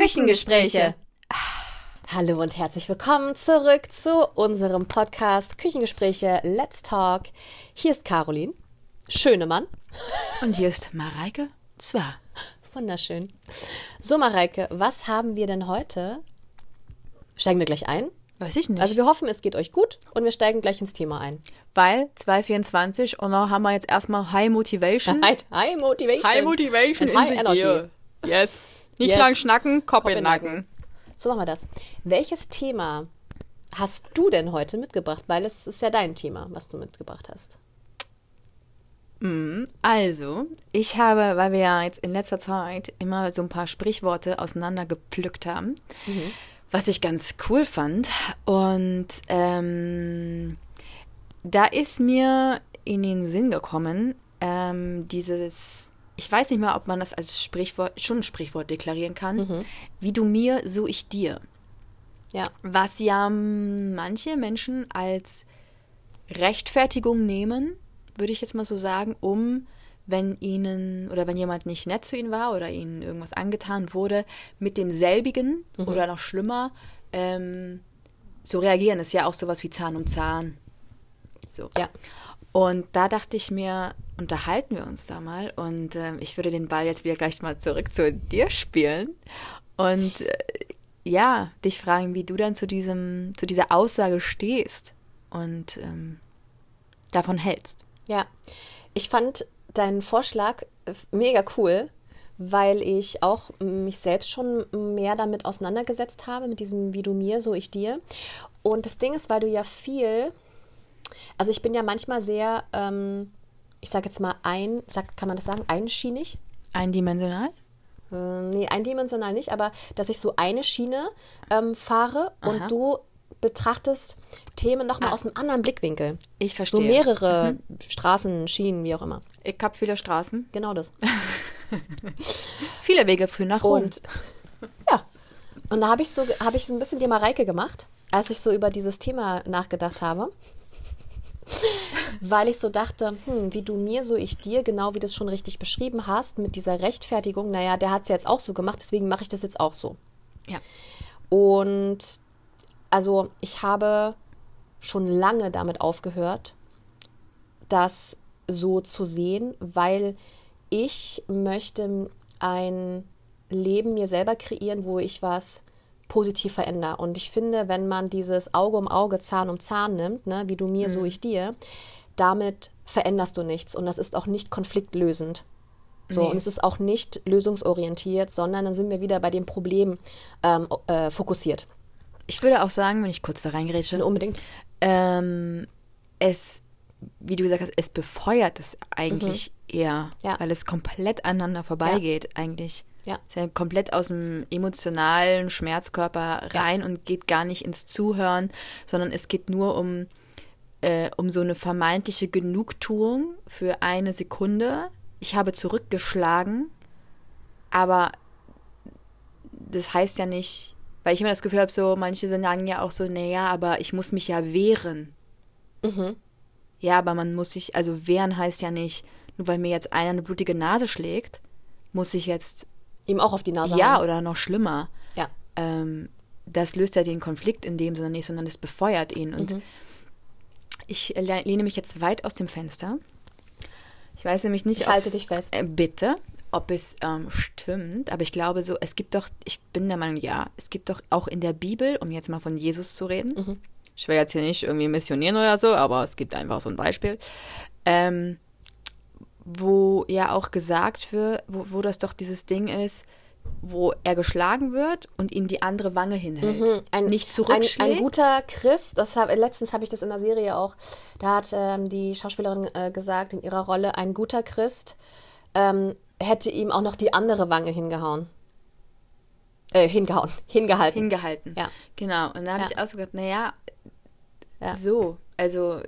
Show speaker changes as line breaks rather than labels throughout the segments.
Küchengespräche. Hallo und herzlich willkommen zurück zu unserem Podcast Küchengespräche Let's Talk. Hier ist Caroline, Schönemann.
Und hier ist Mareike Zwar.
Wunderschön. So, Mareike, was haben wir denn heute? Steigen wir gleich ein?
Weiß ich nicht.
Also wir hoffen, es geht euch gut und wir steigen gleich ins Thema ein.
Weil 224 und dann haben wir jetzt erstmal High Motivation.
High, high Motivation.
High Motivation
And
in
High Energy.
gear. Yes. Nicht
Yes.
lang schnacken, Kopf,
Kopf
in
Nacken. So machen wir das. Welches Thema hast du denn heute mitgebracht? Weil es ist ja dein Thema, was du mitgebracht hast.
Also, ich habe, weil wir ja jetzt in letzter Zeit immer so ein paar Sprichworte auseinandergepflückt haben, was ich ganz cool fand. Und ähm, da ist mir in den Sinn gekommen, ähm, dieses, ich weiß nicht mal, ob man das als Sprichwort, schon ein Sprichwort deklarieren kann, wie du mir, so ich dir.
Ja.
Was ja manche Menschen als Rechtfertigung nehmen, würde ich jetzt mal so sagen, um, wenn ihnen oder wenn jemand nicht nett zu ihnen war oder ihnen irgendwas angetan wurde, mit demselbigen oder noch schlimmer ähm, so reagieren. Ist ja auch sowas wie Zahn um Zahn. So.
Ja.
Und da dachte ich mir, unterhalten wir uns da mal. Und ähm, ich würde den Ball jetzt wieder gleich mal zurück zu dir spielen. Und äh, ja, dich fragen, wie du dann zu diesem, zu dieser Aussage stehst und ähm, davon hältst.
Ja, ich fand deinen Vorschlag äh, mega cool, weil ich auch mich selbst schon mehr damit auseinandergesetzt habe, mit diesem wie du mir, so ich dir. Und das Ding ist, weil du ja viel, also ich bin ja manchmal sehr, ähm, ich sag jetzt mal ein, sag, kann man das sagen, einschienig?
Eindimensional?
Äh, nee, eindimensional nicht, aber dass ich so eine Schiene ähm, fahre
Aha.
und du betrachtest Themen nochmal aus einem anderen Blickwinkel.
Ich
So
verstehe.
mehrere Straßen, Schienen, wie auch immer.
Ich habe viele Straßen,
Genau das.
viele Wege führen nach Rom.
Und ja. Und da habe ich so habe ich so ein bisschen die Mareike gemacht, als ich so über dieses Thema nachgedacht habe. Weil ich so dachte, hm, wie du mir, so ich dir, genau wie du es schon richtig beschrieben hast, mit dieser Rechtfertigung, naja, der hat es jetzt auch so gemacht, deswegen mache ich das jetzt auch so.
ja.
Und also ich habe schon lange damit aufgehört, das so zu sehen, weil ich möchte ein Leben mir selber kreieren, wo ich was positiv verändere. Und ich finde, wenn man dieses Auge um Auge, Zahn um Zahn nimmt, ne, wie du mir, so ich dir, damit veränderst du nichts. Und das ist auch nicht konfliktlösend. So,
Nee.
und es ist auch nicht lösungsorientiert, sondern dann sind wir wieder bei dem Problem ähm, äh, fokussiert.
Ich würde auch sagen, wenn ich kurz da reingerätsche,
Unbedingt.
ähm, es, wie du gesagt hast, es befeuert es eigentlich eher,
Ja.
weil es komplett aneinander vorbeigeht eigentlich.
Ja.
Ist ja komplett aus dem emotionalen Schmerzkörper rein und geht gar nicht ins Zuhören, sondern es geht nur um, äh, um so eine vermeintliche Genugtuung für eine Sekunde. Ich habe zurückgeschlagen, aber das heißt ja nicht, weil ich immer das Gefühl habe, so manche sagen ja auch so, naja, aber ich muss mich ja wehren. Ja, aber man muss sich, also wehren heißt ja nicht, nur weil mir jetzt einer eine blutige Nase schlägt, muss ich jetzt,
Ihm auch auf die Nase
ja,
hauen.
oder noch schlimmer.
Ja.
Ähm, das löst ja den Konflikt in dem Sinne nicht, sondern das befeuert ihn. Und
Mhm.
ich lehne mich jetzt weit aus dem Fenster. Ich weiß nämlich nicht,
Ich halte dich fest.
Äh, bitte, ob es ähm, stimmt, aber ich glaube so, es gibt doch, ich bin der Meinung, ja, es gibt doch auch in der Bibel, um jetzt mal von Jesus zu reden,
Mhm.
ich will jetzt hier nicht irgendwie missionieren oder so, aber es gibt einfach so ein Beispiel, ähm, wo ja auch gesagt wird, wo, wo das doch dieses Ding ist, wo er geschlagen wird und ihm die andere Wange hinhält.
Mhm. Ein,
nicht
ein,
zurückschlägt.
ein guter Christ, das hab, letztens habe ich das in der Serie auch, da hat ähm, die Schauspielerin äh, gesagt, in ihrer Rolle, ein guter Christ ähm, hätte ihm auch noch die andere Wange hingehauen. Äh, hingehauen, hingehalten.
hingehalten.
Ja.
Genau. Und da habe
Ja.
ich auch so gedacht, naja,
Ja.
so, also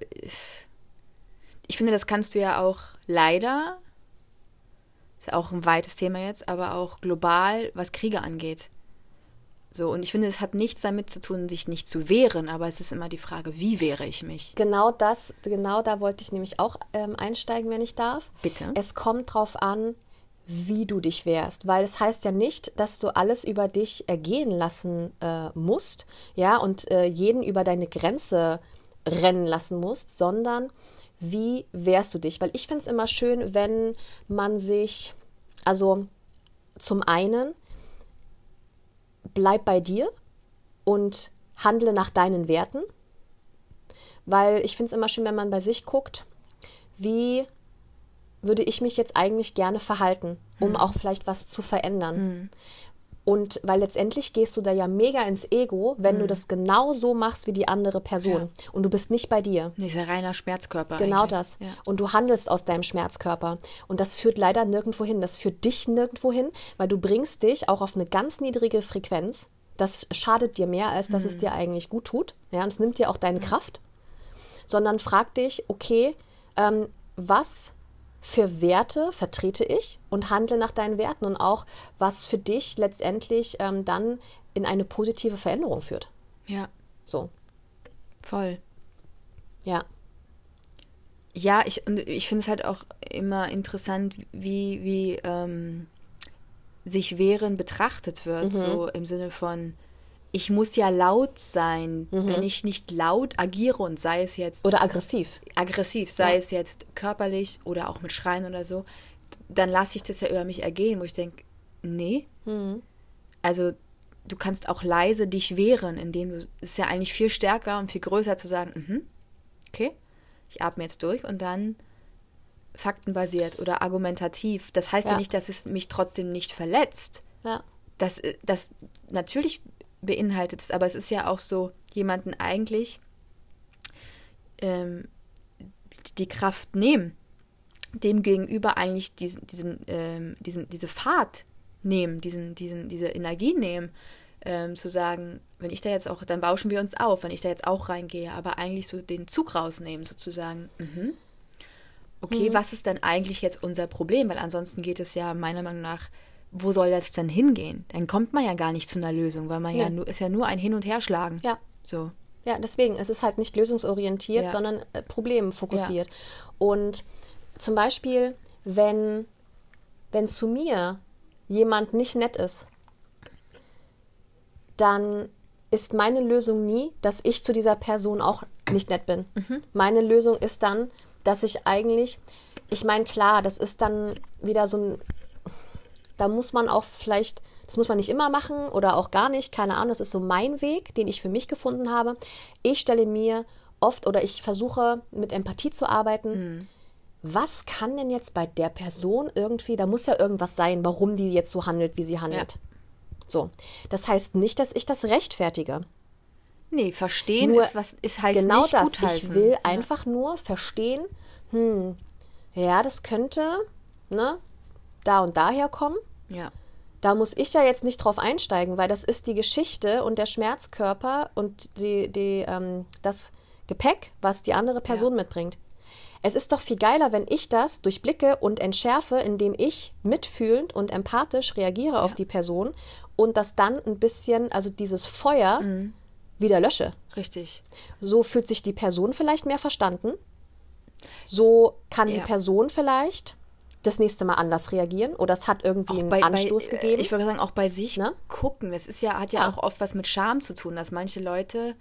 ich finde, das kannst du ja auch leider, ist auch ein weites Thema jetzt, aber auch global, was Kriege angeht. So, und ich finde, es hat nichts damit zu tun, sich nicht zu wehren, aber es ist immer die Frage, wie wehre ich mich?
Genau das, genau da wollte ich nämlich auch ähm, einsteigen, wenn ich darf.
Bitte.
Es kommt drauf an, wie du dich wehrst, weil es heißt ja nicht, dass du alles über dich ergehen lassen äh, musst, ja, und äh, jeden über deine Grenze rennen lassen musst, sondern wie wehrst du dich? Weil ich finde es immer schön, wenn man sich, also zum einen, bleib bei dir und handle nach deinen Werten, weil ich finde es immer schön, wenn man bei sich guckt, wie würde ich mich jetzt eigentlich gerne verhalten, um mhm. auch vielleicht was zu verändern. Mhm. Und weil letztendlich gehst du da ja mega ins Ego, wenn mhm. du das genau so machst wie die andere Person. Ja. Und du bist nicht bei dir.
Dieser reiner Schmerzkörper.
Genau eigentlich. das. Ja. Und du handelst aus deinem Schmerzkörper. Und das führt leider nirgendwo hin. Das führt dich nirgendwo hin, weil du bringst dich auch auf eine ganz niedrige Frequenz. Das schadet dir mehr, als dass mhm. es dir eigentlich gut tut. Ja, und es nimmt dir auch deine Kraft. Sondern frag dich, okay, ähm, was für Werte vertrete ich und handle nach deinen Werten und auch, was für dich letztendlich ähm, dann in eine positive Veränderung führt.
Ja.
So.
Voll.
Ja.
Ja, ich, und ich finde es halt auch immer interessant, wie, wie ähm, sich Wehren betrachtet wird, mhm. so im Sinne von, ich muss ja laut sein. Mhm. Wenn ich nicht laut agiere und sei es jetzt.
Oder aggressiv.
Aggressiv, sei ja. es jetzt körperlich oder auch mit Schreien oder so, dann lasse ich das ja über mich ergehen, wo ich denke, nee. Mhm. Also du kannst auch leise dich wehren, indem du. Es ist ja eigentlich viel stärker und viel größer zu sagen, mhm, okay, ich atme jetzt durch und dann faktenbasiert oder argumentativ. Das heißt ja, ja nicht, dass es mich trotzdem nicht verletzt.
Ja.
Das, das natürlich beinhaltet es. Aber es ist ja auch so, jemanden eigentlich ähm, die Kraft nehmen, dem gegenüber eigentlich diesen, diesen, ähm, diesen, diese Fahrt nehmen, diesen, diesen, diese Energie nehmen, ähm, zu sagen, wenn ich da jetzt auch, dann bauschen wir uns auf, wenn ich da jetzt auch reingehe, aber eigentlich so den Zug rausnehmen, sozusagen. Mhm. Okay, mhm. was ist denn eigentlich jetzt unser Problem? Weil ansonsten geht es ja meiner Meinung nach wo soll das denn hingehen? Dann kommt man ja gar nicht zu einer Lösung, weil man ja, ja nur, ist ja nur ein Hin- und Herschlagen.
Ja.
So.
Ja, deswegen, es ist halt nicht lösungsorientiert, ja. sondern äh, problemfokussiert. Ja. Und zum Beispiel, wenn, wenn zu mir jemand nicht nett ist, dann ist meine Lösung nie, dass ich zu dieser Person auch nicht nett bin. Mhm. Meine Lösung ist dann, dass ich eigentlich, ich meine, klar, das ist dann wieder so ein da muss man auch vielleicht, das muss man nicht immer machen oder auch gar nicht, keine Ahnung, das ist so mein Weg, den ich für mich gefunden habe. Ich stelle mir oft oder ich versuche mit Empathie zu arbeiten. Mhm. Was kann denn jetzt bei der Person irgendwie, da muss ja irgendwas sein, warum die jetzt so handelt, wie sie handelt. Ja. So. Das heißt nicht, dass ich das rechtfertige.
Nee, verstehen nur, ist was ist heißt
genau
nicht
das. Gutheißen. Ich will ja. einfach nur verstehen, hm, ja, das könnte, ne, da und daher kommen.
Ja.
Da muss ich ja jetzt nicht drauf einsteigen, weil das ist die Geschichte und der Schmerzkörper und die, die, ähm, das Gepäck, was die andere Person ja. mitbringt. Es ist doch viel geiler, wenn ich das durchblicke und entschärfe, indem ich mitfühlend und empathisch reagiere ja. auf die Person und das dann ein bisschen, also dieses Feuer mhm. wieder lösche.
Richtig.
So fühlt sich die Person vielleicht mehr verstanden. So kann ja. die Person vielleicht das nächste Mal anders reagieren oder es hat irgendwie einen bei, Anstoß bei, gegeben.
Ich würde sagen, auch bei sich ne? gucken. Das ist ja, hat ja, ja, auch oft was mit Scham zu tun, dass manche Leute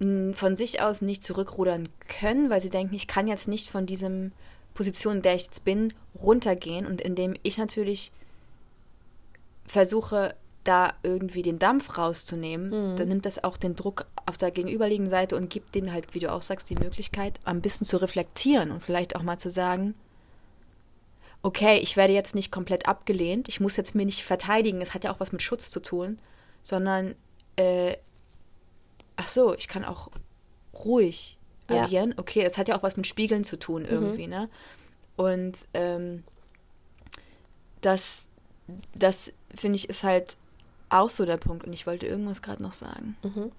von sich aus nicht zurückrudern können, weil sie denken, ich kann jetzt nicht von diesem Position, in der ich jetzt bin, runtergehen. Und indem ich natürlich versuche, da irgendwie den Dampf rauszunehmen, mhm. dann nimmt das auch den Druck auf der gegenüberliegenden Seite und gibt denen halt, wie du auch sagst, die Möglichkeit, ein bisschen zu reflektieren und vielleicht auch mal zu sagen, okay, ich werde jetzt nicht komplett abgelehnt, ich muss jetzt mir nicht verteidigen, es hat ja auch was mit Schutz zu tun, sondern, äh, ach so, ich kann auch ruhig ja. agieren. Okay, es hat ja auch was mit Spiegeln zu tun mhm. irgendwie, mhm. ne? Und ähm, das, das finde ich ist halt auch so der Punkt. Und ich wollte irgendwas gerade noch sagen. Mhm.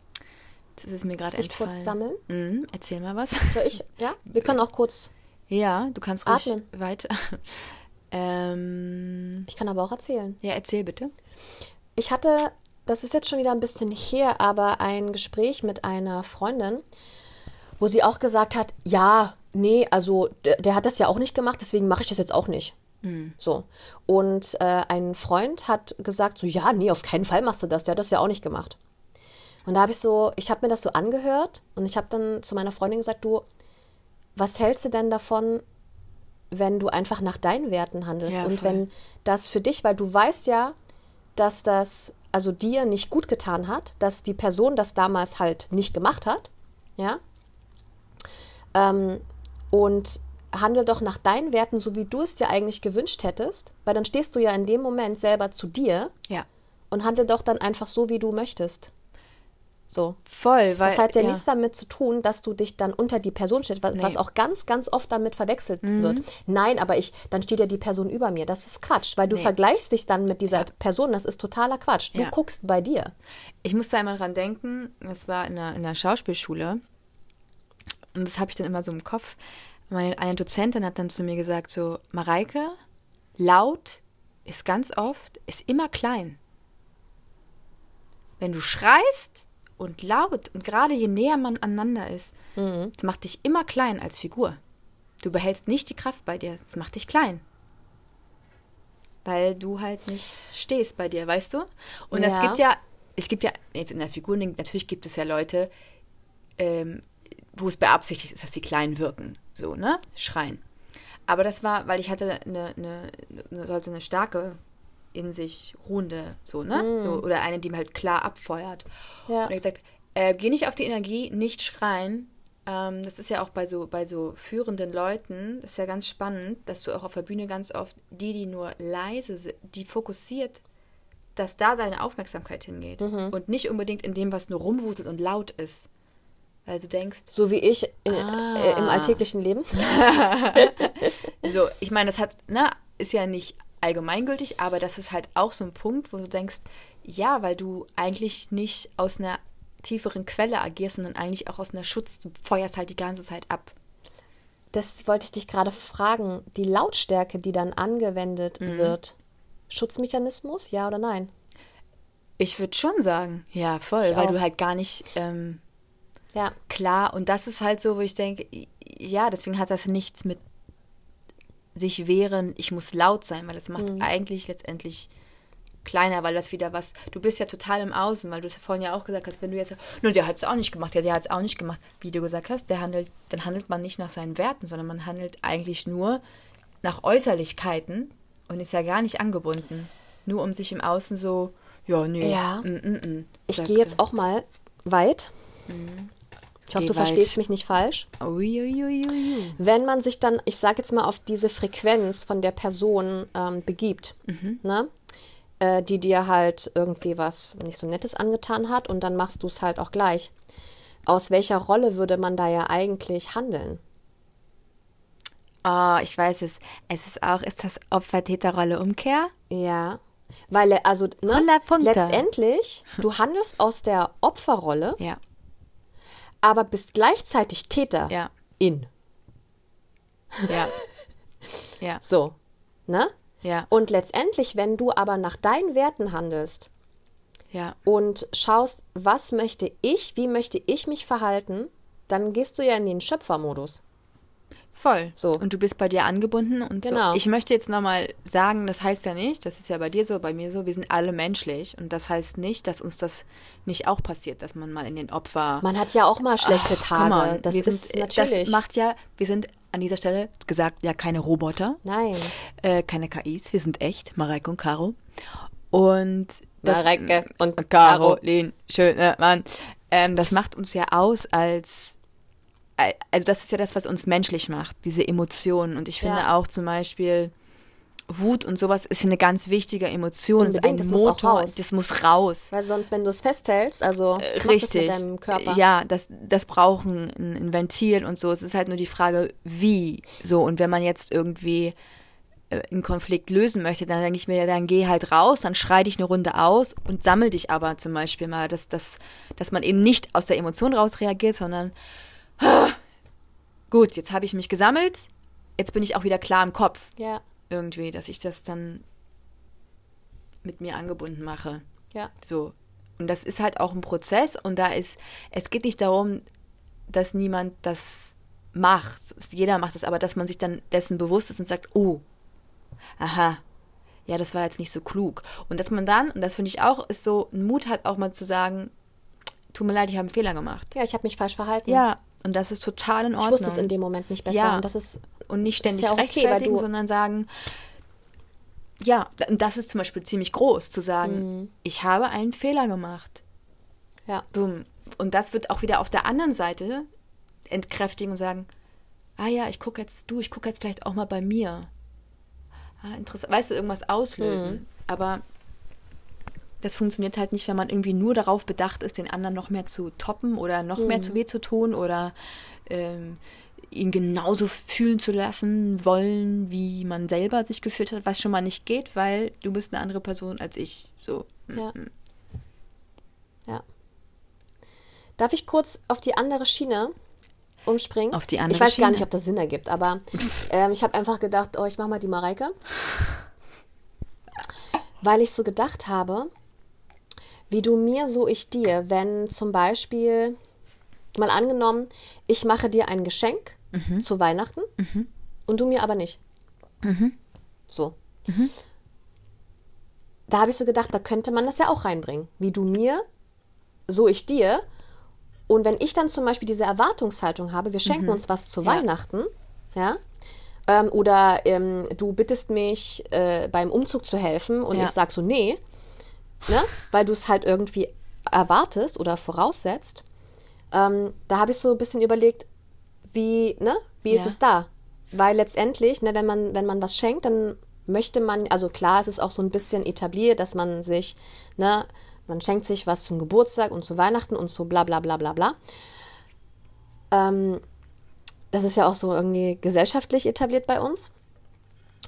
Das ist mir gerade entfallen.
kurz sammeln?
Mhm, erzähl mal was.
Soll ich? Ja, wir können auch kurz
ja, du kannst ruhig Atmen. weiter. ähm,
ich kann aber auch erzählen.
Ja, erzähl bitte.
Ich hatte, das ist jetzt schon wieder ein bisschen her, aber ein Gespräch mit einer Freundin, wo sie auch gesagt hat, ja, nee, also der, der hat das ja auch nicht gemacht, deswegen mache ich das jetzt auch nicht. So. Und äh, ein Freund hat gesagt, so, ja, nee, auf keinen Fall machst du das. Der hat das ja auch nicht gemacht. Und da habe ich so, ich habe mir das so angehört und ich habe dann zu meiner Freundin gesagt, du, was hältst du denn davon, wenn du einfach nach deinen Werten handelst
Ja,
und
voll.
wenn das für dich, weil du weißt ja, dass das also dir nicht gut getan hat, dass die Person das damals halt nicht gemacht hat, ja, ähm, und handel doch nach deinen Werten, so wie du es dir eigentlich gewünscht hättest, weil dann stehst du ja in dem Moment selber zu dir
Ja.
und handel doch dann einfach so, wie du möchtest. So.
Voll, weil.
Das hat ja,
ja.
nichts damit zu tun, dass du dich dann unter die Person stellst, was, was auch ganz, ganz oft damit verwechselt
Mhm.
wird. Nein, aber ich, dann steht ja die Person über mir. Das ist Quatsch, weil du
Nee.
vergleichst dich dann mit dieser Person. Das ist totaler Quatsch. Du
Ja.
guckst bei dir.
Ich musste einmal dran denken, das war in der, in der Schauspielschule. Und das habe ich dann immer so im Kopf. Meine eine Dozentin hat dann zu mir gesagt: so, Mareike, laut ist ganz oft, ist immer klein. Wenn du schreist und laut und gerade je näher man aneinander ist, das macht dich immer klein als Figur. Du behältst nicht die Kraft bei dir, das macht dich klein. Weil du halt nicht stehst bei dir, weißt du? Und es
Ja.
gibt ja, es gibt ja, jetzt in der Figur, natürlich gibt es ja Leute, ähm, wo es beabsichtigt ist, dass sie klein wirken. So, ne? Schreien. Aber das war, weil ich hatte eine, eine, eine sollte eine starke in sich ruhende, so, ne? So, oder eine, die halt klar abfeuert.
Ja.
Und er hat gesagt, äh, geh nicht auf die Energie, nicht schreien. Ähm, das ist ja auch bei so, bei so führenden Leuten, das ist ja ganz spannend, dass du auch auf der Bühne ganz oft die, die nur leise sind, die fokussiert, dass da deine Aufmerksamkeit hingeht.
Mhm.
Und nicht unbedingt in dem, was nur rumwuselt und laut ist. Weil du denkst,
So wie ich in,
Ah.
äh, im alltäglichen Leben.
So, ich meine, das hat, ne, ist ja nicht allgemeingültig, aber das ist halt auch so ein Punkt, wo du denkst, ja, weil du eigentlich nicht aus einer tieferen Quelle agierst, sondern eigentlich auch aus einer Schutz, du feuerst halt die ganze Zeit ab.
Das wollte ich dich gerade fragen. Die Lautstärke, die dann angewendet
Mhm.
wird, Schutzmechanismus, ja oder nein?
Ich würde schon sagen, ja, voll,
Ich
weil
auch.
du halt gar nicht ähm,
Ja.
klar, und das ist halt so, wo ich denke, ja, deswegen hat das nichts mit sich wehren, ich muss laut sein, weil das macht eigentlich letztendlich kleiner, weil das wieder was, du bist ja total im Außen, weil du es ja vorhin ja auch gesagt hast, wenn du jetzt, nur der hat es auch nicht gemacht, ja, der hat es auch nicht gemacht, wie du gesagt hast, der handelt, dann handelt man nicht nach seinen Werten, sondern man handelt eigentlich nur nach Äußerlichkeiten und ist ja gar nicht angebunden, nur um sich im Außen so, ja, nee,
Ja.
mm, mm, mm.
Ich gehe jetzt auch mal weit. Ich hoffe, du
weit.
verstehst mich nicht falsch.
Uiuiuiui.
Wenn man sich dann, ich sage jetzt mal, auf diese Frequenz von der Person ähm, begibt, ne? äh, die dir halt irgendwie was nicht so Nettes angetan hat und dann machst du es halt auch gleich. Aus welcher Rolle würde man da ja eigentlich handeln?
Oh, ich weiß es. Es ist auch, ist das Opfer-Täter-Rolle-Umkehr?
Ja. Weil, äh, also, ne,
100 Punkte.
letztendlich, du handelst aus der Opferrolle,
Ja,
aber bist gleichzeitig Täter
ja,
in.
ja. ja,
So, ne?
ja,
Und letztendlich, wenn du aber nach deinen Werten handelst
ja.
und schaust, was möchte ich, wie möchte ich mich verhalten, dann gehst du ja in den Schöpfermodus.
Voll.
So.
Und du bist bei dir angebunden und
Genau.
so. Ich möchte jetzt nochmal sagen, das heißt ja nicht, das ist ja bei dir so, bei mir so, wir sind alle menschlich. Und das heißt nicht, dass uns das nicht auch passiert, dass man mal in den Opfer.
Man hat ja auch mal schlechte
Come
Tage.
on,
das ist
sind,
natürlich.
Das macht ja, wir sind an dieser Stelle gesagt, ja keine Roboter.
Nein.
äh, keine KIs, wir sind echt, Mareike und Caro. Und das,
Mareike und
Caroline, schöne Mann. Ähm, das macht uns ja aus als, al- also das ist ja das, was uns menschlich macht, diese Emotionen. Und ich finde
Ja.
auch zum Beispiel Wut und sowas ist eine ganz wichtige Emotion, ist ein
das muss
Motor,
raus.
das muss raus.
Weil sonst, wenn du es festhältst, also das
Richtig.
mit deinem Körper.
Ja, das, das braucht ein, ein Ventil und so. Es ist halt nur die Frage, wie. So, und wenn man jetzt irgendwie äh, einen Konflikt lösen möchte, dann denke ich mir, ja, dann geh halt raus, dann schrei dich eine Runde aus und sammel dich aber zum Beispiel mal, dass, dass, dass man eben nicht aus der Emotion raus reagiert, sondern "Ah, gut, jetzt habe ich mich gesammelt, jetzt bin ich auch wieder klar im Kopf
Ja,
irgendwie, dass ich das dann mit mir angebunden mache.
ja.
So. Und das ist halt auch ein Prozess und da ist, es geht nicht darum, dass niemand das macht. Jeder macht es, aber dass man sich dann dessen bewusst ist und sagt, oh, aha, ja, das war jetzt nicht so klug. Und dass man dann, und das finde ich auch, ist so, einen Mut hat auch mal zu sagen, tut mir leid, ich habe einen Fehler gemacht.
Ja, ich habe mich falsch verhalten.
Ja, und das ist total in
ich
Ordnung.
wusste es in dem Moment nicht besser.
Ja.
Und das ist
und nicht ständig
ja okay,
rechtfertigen,
du-
sondern sagen, ja, und das ist zum Beispiel ziemlich groß, zu sagen,
Mhm.
ich habe einen Fehler gemacht.
ja.
Boom. Und das wird auch wieder auf der anderen Seite entkräftigen und sagen, ah ja, ich gucke jetzt, du, ich gucke jetzt vielleicht auch mal bei mir. Ah, interessant. Weißt du, irgendwas auslösen.
Mhm.
Aber das funktioniert halt nicht, wenn man irgendwie nur darauf bedacht ist, den anderen noch mehr zu toppen oder noch
Mhm.
mehr zu weh zu tun oder ähm, ihn genauso fühlen zu lassen wollen, wie man selber sich gefühlt hat, was schon mal nicht geht, weil du bist eine andere Person als ich. So.
Ja. Ja. Darf ich kurz auf die andere Schiene umspringen?
Auf die andere
Ich weiß gar
Schiene.
nicht, ob das Sinn ergibt, aber ähm, ich habe einfach gedacht, oh, ich mache mal die Mareike. Weil ich so gedacht habe, wie du mir, so ich dir, wenn zum Beispiel, mal angenommen, ich mache dir ein Geschenk
Mhm.
zu Weihnachten und du mir aber nicht. So.
Mhm.
Da habe ich so gedacht, da könnte man das ja auch reinbringen. Wie du mir, so ich dir. Und wenn ich dann zum Beispiel diese Erwartungshaltung habe, wir schenken uns was zu
Mhm. Ja.
Weihnachten, ja, ähm, oder ähm, du bittest mich äh, beim Umzug zu helfen und
Ja.
ich sag so, nee, ne, weil du es halt irgendwie erwartest oder voraussetzt, ähm, da habe ich so ein bisschen überlegt, wie, ne, wie ist
Ja.
es da? Weil letztendlich, ne, wenn man, wenn man was schenkt, dann möchte man, also klar, es ist auch so ein bisschen etabliert, dass man sich, ne, man schenkt sich was zum Geburtstag und zu Weihnachten und so bla bla bla bla bla. Ähm, das ist ja auch so irgendwie gesellschaftlich etabliert bei uns.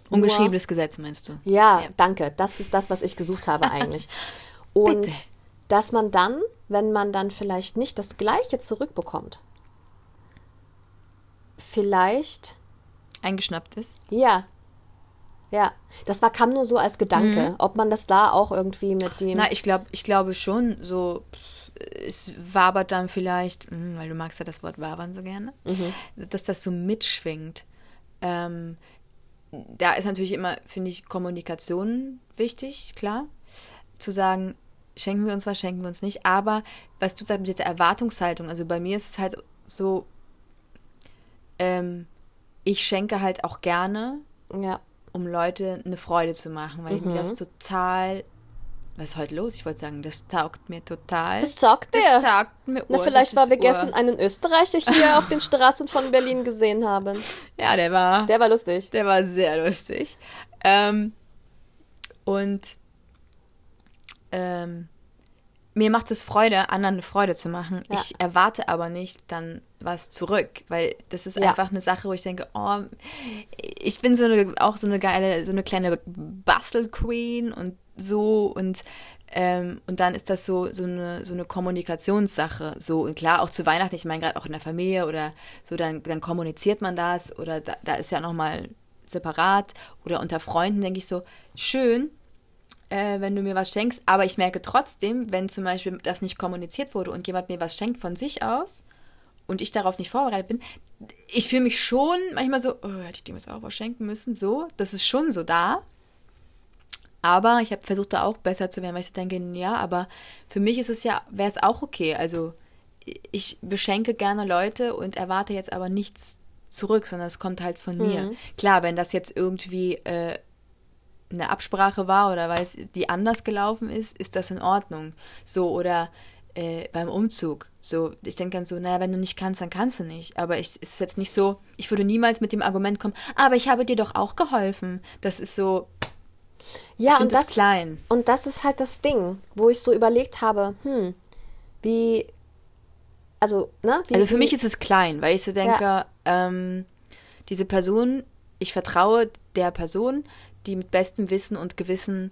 Ungeschriebenes Gesetz, meinst du?
Ja, danke. Das ist das, was ich gesucht habe eigentlich. Und
Bitte.
dass man dann, wenn man dann vielleicht nicht das Gleiche zurückbekommt, vielleicht,
Eingeschnappt ist.
ja, ja, das war, kam nur so als Gedanke, ob man das da auch irgendwie mit dem,
Na, ich glaube, ich glaube schon, so es wabert dann vielleicht, hm, weil du magst ja das Wort wabern so gerne, dass das so mitschwingt. Ähm, da ist natürlich immer, finde ich, Kommunikation wichtig, klar. Zu sagen, schenken wir uns was, schenken wir uns nicht. Aber was du sagst mit dieser Erwartungshaltung, also bei mir ist es halt so, ähm, ich schenke halt auch gerne,
ja,
um Leute eine Freude zu machen, weil mir das total. Was ist heute los? Ich wollte sagen, das taugt mir total.
das sagt
das
er.
taugt mir.
Na,
Ur,
vielleicht,
das
weil
ist
wir
Ur.
gestern einen Österreicher hier auf den Straßen von Berlin gesehen haben.
Ja, der war.
Der war lustig.
Der war sehr lustig. Ähm, und ähm, mir macht es Freude, anderen eine Freude zu machen.
Ja.
Ich erwarte aber nicht dann was zurück, weil das ist
Ja.
einfach eine Sache, wo ich denke, oh, ich bin so eine, auch so eine geile, so eine kleine Bastel-Queen und so und ähm, und dann ist das so, so, eine, so eine Kommunikationssache. So, und klar, auch zu Weihnachten, ich meine, gerade auch in der Familie oder so, dann, dann kommuniziert man das oder da, da ist ja nochmal separat oder unter Freunden denke ich so, schön, äh, wenn du mir was schenkst, aber ich merke trotzdem, wenn zum Beispiel das nicht kommuniziert wurde und jemand mir was schenkt von sich aus und ich darauf nicht vorbereitet bin, ich fühle mich schon manchmal so, oh, hätte ich dem jetzt auch was schenken müssen, so, das ist schon so da. Aber ich habe versucht, da auch besser zu werden, weil ich so denke, ja, aber für mich ist es ja, wäre es auch okay. Also ich beschenke gerne Leute und erwarte jetzt aber nichts zurück, sondern es kommt halt von mir. Klar, wenn das jetzt irgendwie äh, eine Absprache war oder weiß, die anders gelaufen ist, ist das in Ordnung. So, oder äh, beim Umzug. So, ich denke dann so, naja, wenn du nicht kannst, dann kannst du nicht. Aber ich, es ist jetzt nicht so, ich würde niemals mit dem Argument kommen, aber ich habe dir doch auch geholfen. Das ist so,
Ja, und
das
das,
klein.
und das ist halt das Ding, wo ich so überlegt habe, hm, wie, also, ne? Wie,
Also für
wie,
mich ist es klein, weil ich so denke, ähm, diese Person, ich vertraue der Person, die mit bestem Wissen und Gewissen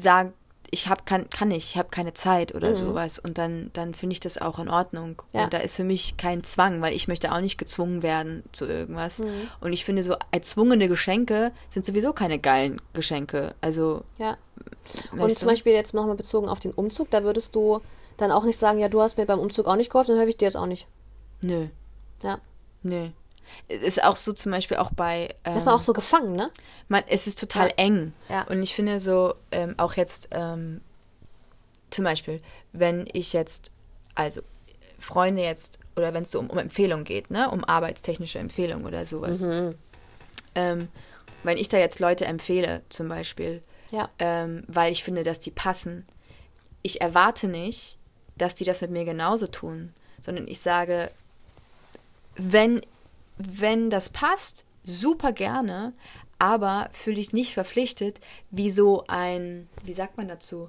sagt, ich hab, kann, kann nicht, ich habe keine Zeit oder sowas. Und dann, dann finde ich das auch in Ordnung.
Mhm. Ja.
Und da ist für mich kein Zwang, weil ich möchte auch nicht gezwungen werden zu irgendwas.
Mhm.
Und ich finde, so erzwungene Geschenke sind sowieso keine geilen Geschenke. Also,
ja. Und zum
du?
Beispiel jetzt nochmal bezogen auf den Umzug, da würdest du dann auch nicht sagen, ja, du hast mir beim Umzug auch nicht geholfen, dann helfe ich dir jetzt auch nicht.
Nö,
Ja.
nö. Ist auch so zum Beispiel auch bei. Ähm,
Da ist man auch so gefangen, ne?
man, es ist total
Ja.
eng.
Ja.
Und ich finde so, ähm, auch jetzt, ähm, zum Beispiel, wenn ich jetzt, also Freunde jetzt, oder wenn es so um, um Empfehlungen geht, ne, um arbeitstechnische Empfehlungen oder sowas.
Mhm.
Ähm, wenn ich da jetzt Leute empfehle, zum Beispiel,
Ja.
ähm, weil ich finde, dass die passen, ich erwarte nicht, dass die das mit mir genauso tun, sondern ich sage, wenn, wenn das passt, super gerne, aber fühle dich nicht verpflichtet, wie so ein, wie sagt man dazu,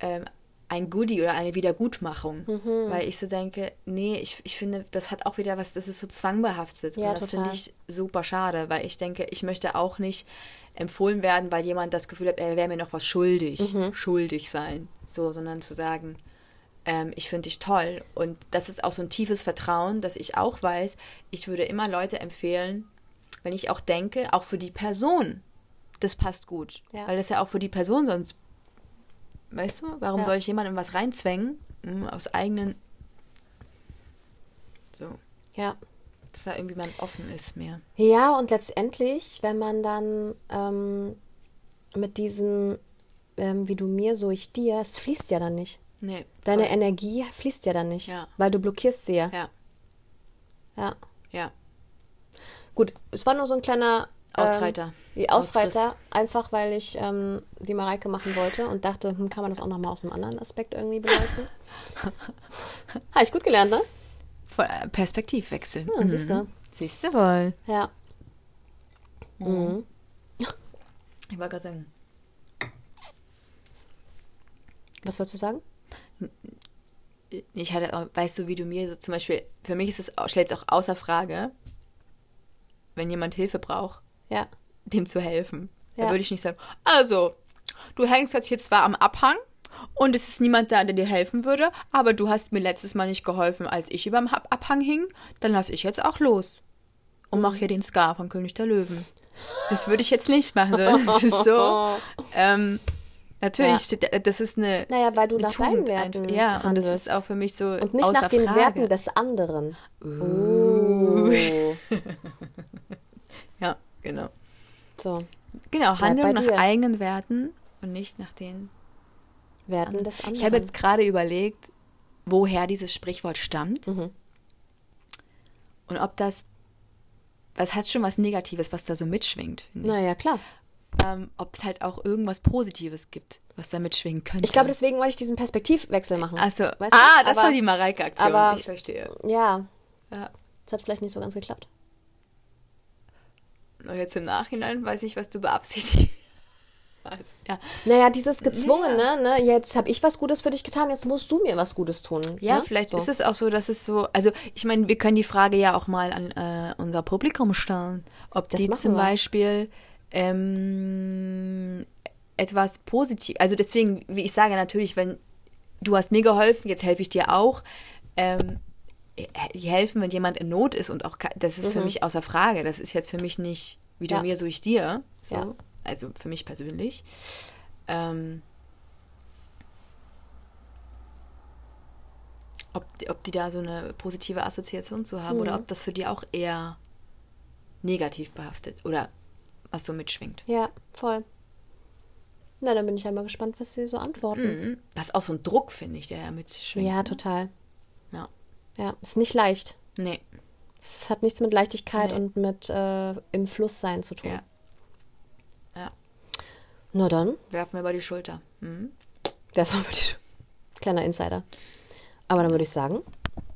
ähm, ein Goodie oder eine Wiedergutmachung.
Mhm.
Weil ich so denke, nee, ich, ich finde, das hat auch wieder was, das ist so zwangbehaftet.
Ja,
und das finde ich super schade, weil ich denke, ich möchte auch nicht empfohlen werden, weil jemand das Gefühl hat, er wäre mir noch was schuldig,
Mhm.
schuldig sein. So, sondern zu sagen, ähm, ich finde dich toll. Und das ist auch so ein tiefes Vertrauen, dass ich auch weiß, ich würde immer Leute empfehlen, wenn ich auch denke, auch für die Person, das passt gut.
Ja.
Weil das ja auch für die Person sonst, weißt du, warum
Ja.
soll ich jemandem was reinzwängen, hm, aus eigenen, so,
Ja.
dass da irgendwie man offen ist mehr.
Ja, und letztendlich, wenn man dann ähm, mit diesem, ähm, wie du mir, so ich dir, es fließt ja dann nicht.
Nee.
Deine. Energie fließt ja dann nicht,
Ja.
weil du blockierst sie ja.
Ja,
ja.
ja.
Gut, es war nur so ein kleiner ähm,
Ausreiter.
die Ausreiter,
Ausriss.
einfach weil ich ähm, die Mareike machen wollte und dachte, hm, kann man das auch nochmal aus einem anderen Aspekt irgendwie beleuchten? Habe ich gut gelernt, ne?
Äh, Perspektivwechsel.
Ja, siehst du.
Siehst du wohl.
Ja. Mhm.
Ich wollte gerade sagen,
Was wolltest du sagen?
Ich hatte, auch- weißt du, wie du mir so zum Beispiel, für mich ist es, auch- stellt es auch außer Frage, wenn jemand Hilfe braucht,
Ja.
dem zu helfen.
Ja.
Da würde ich nicht sagen, also, du hängst jetzt hier zwar am Abhang und es ist niemand da, der dir helfen würde, aber du hast mir letztes Mal nicht geholfen, als ich über dem Ab- Abhang hing, dann lasse ich jetzt auch los und mache hier den Scar von König der Löwen. Das würde ich jetzt nicht machen, sondern das ist so, ähm, natürlich, das ist eine,
Naja, weil du nach deinen
Tugend
Werten
einfach. Ja, und das
handelst.
ist auch für mich so
Und nicht nach den
Frage.
Werten des anderen. Uh.
Ja, genau.
So,
Genau, handeln nach
dir.
eigenen Werten und nicht nach den
Werten des anderen.
Ich habe jetzt gerade überlegt, woher dieses Sprichwort stammt
Mhm.
und ob das, das hat schon was Negatives, was da so mitschwingt.
Naja, klar.
Ähm, ob es halt auch irgendwas Positives gibt, was da mitschwingen könnte.
Ich glaube, deswegen wollte ich diesen Perspektivwechsel machen. Du?
ah, das
Aber-
war die Mareike-Aktion.
aber-
ich verstehe.
Ja,
Ja.
das hat vielleicht nicht so ganz geklappt.
Und jetzt im Nachhinein weiß ich, was du beabsichtigt hast. Ja,
Naja, dieses Gezwungene, ne? Jetzt habe ich was Gutes für dich getan, jetzt musst du mir was Gutes tun.
Ja,
ne?
vielleicht
so.
ist es auch so, dass es so, also ich meine, wir können die Frage ja auch mal an äh, unser Publikum stellen, ob
Das
die zum
wir.
Beispiel ähm, etwas positiv, also deswegen, wie ich sage, natürlich, wenn du hast mir geholfen, jetzt helfe ich dir auch, ähm, die helfen, wenn jemand in Not ist und auch, das ist für mich außer Frage, das ist jetzt für mich nicht, wie du
Mhm. Ja.
mir, so ich dir, so,
Ja.
also für mich persönlich. Ähm, ob, die- ob die da so eine positive Assoziation zu haben
Mhm.
oder ob das für die auch eher negativ behaftet oder was so mitschwingt.
Ja, voll. Na, dann bin ich einmal gespannt, was sie so antworten.
Mhm. Das ist auch so ein Druck, finde ich, der ja mitschwingt.
Ja,
ne?
total.
Ja.
Ja, ist nicht leicht.
Nee.
Es hat nichts mit Leichtigkeit
Nee.
und mit äh, im Fluss sein zu tun.
Ja. Ja.
Na dann,
Werfen wir über die Schulter. Mhm.
wäre es aber die kleiner Insider. Aber dann würde ich sagen,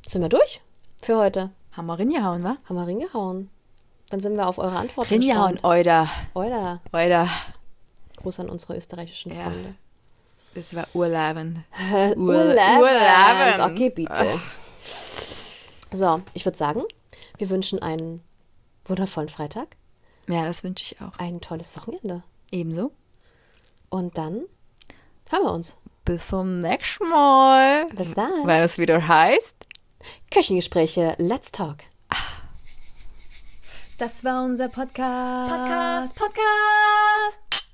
sind wir durch für heute.
Haben wir reingehauen, wa?
Haben wir reingehauen. Dann sind wir auf eure Antworten
Reingehauen,
gespannt.
Euda.
Oder
Euda.
Gruß an unsere österreichischen
Ja.
Freunde.
Das war urlaubend.
Urlaubend.
urlaubend.
Okay, bitte. So, ich würde sagen, wir wünschen einen wundervollen Freitag,
Ja, das wünsche ich auch.
ein tolles Wochenende.
Ebenso.
Und dann hören wir uns.
Bis zum nächsten Mal.
Bis dann.
Weil es wieder heißt.
Küchengespräche, let's talk.
Das war unser Podcast.
Podcast.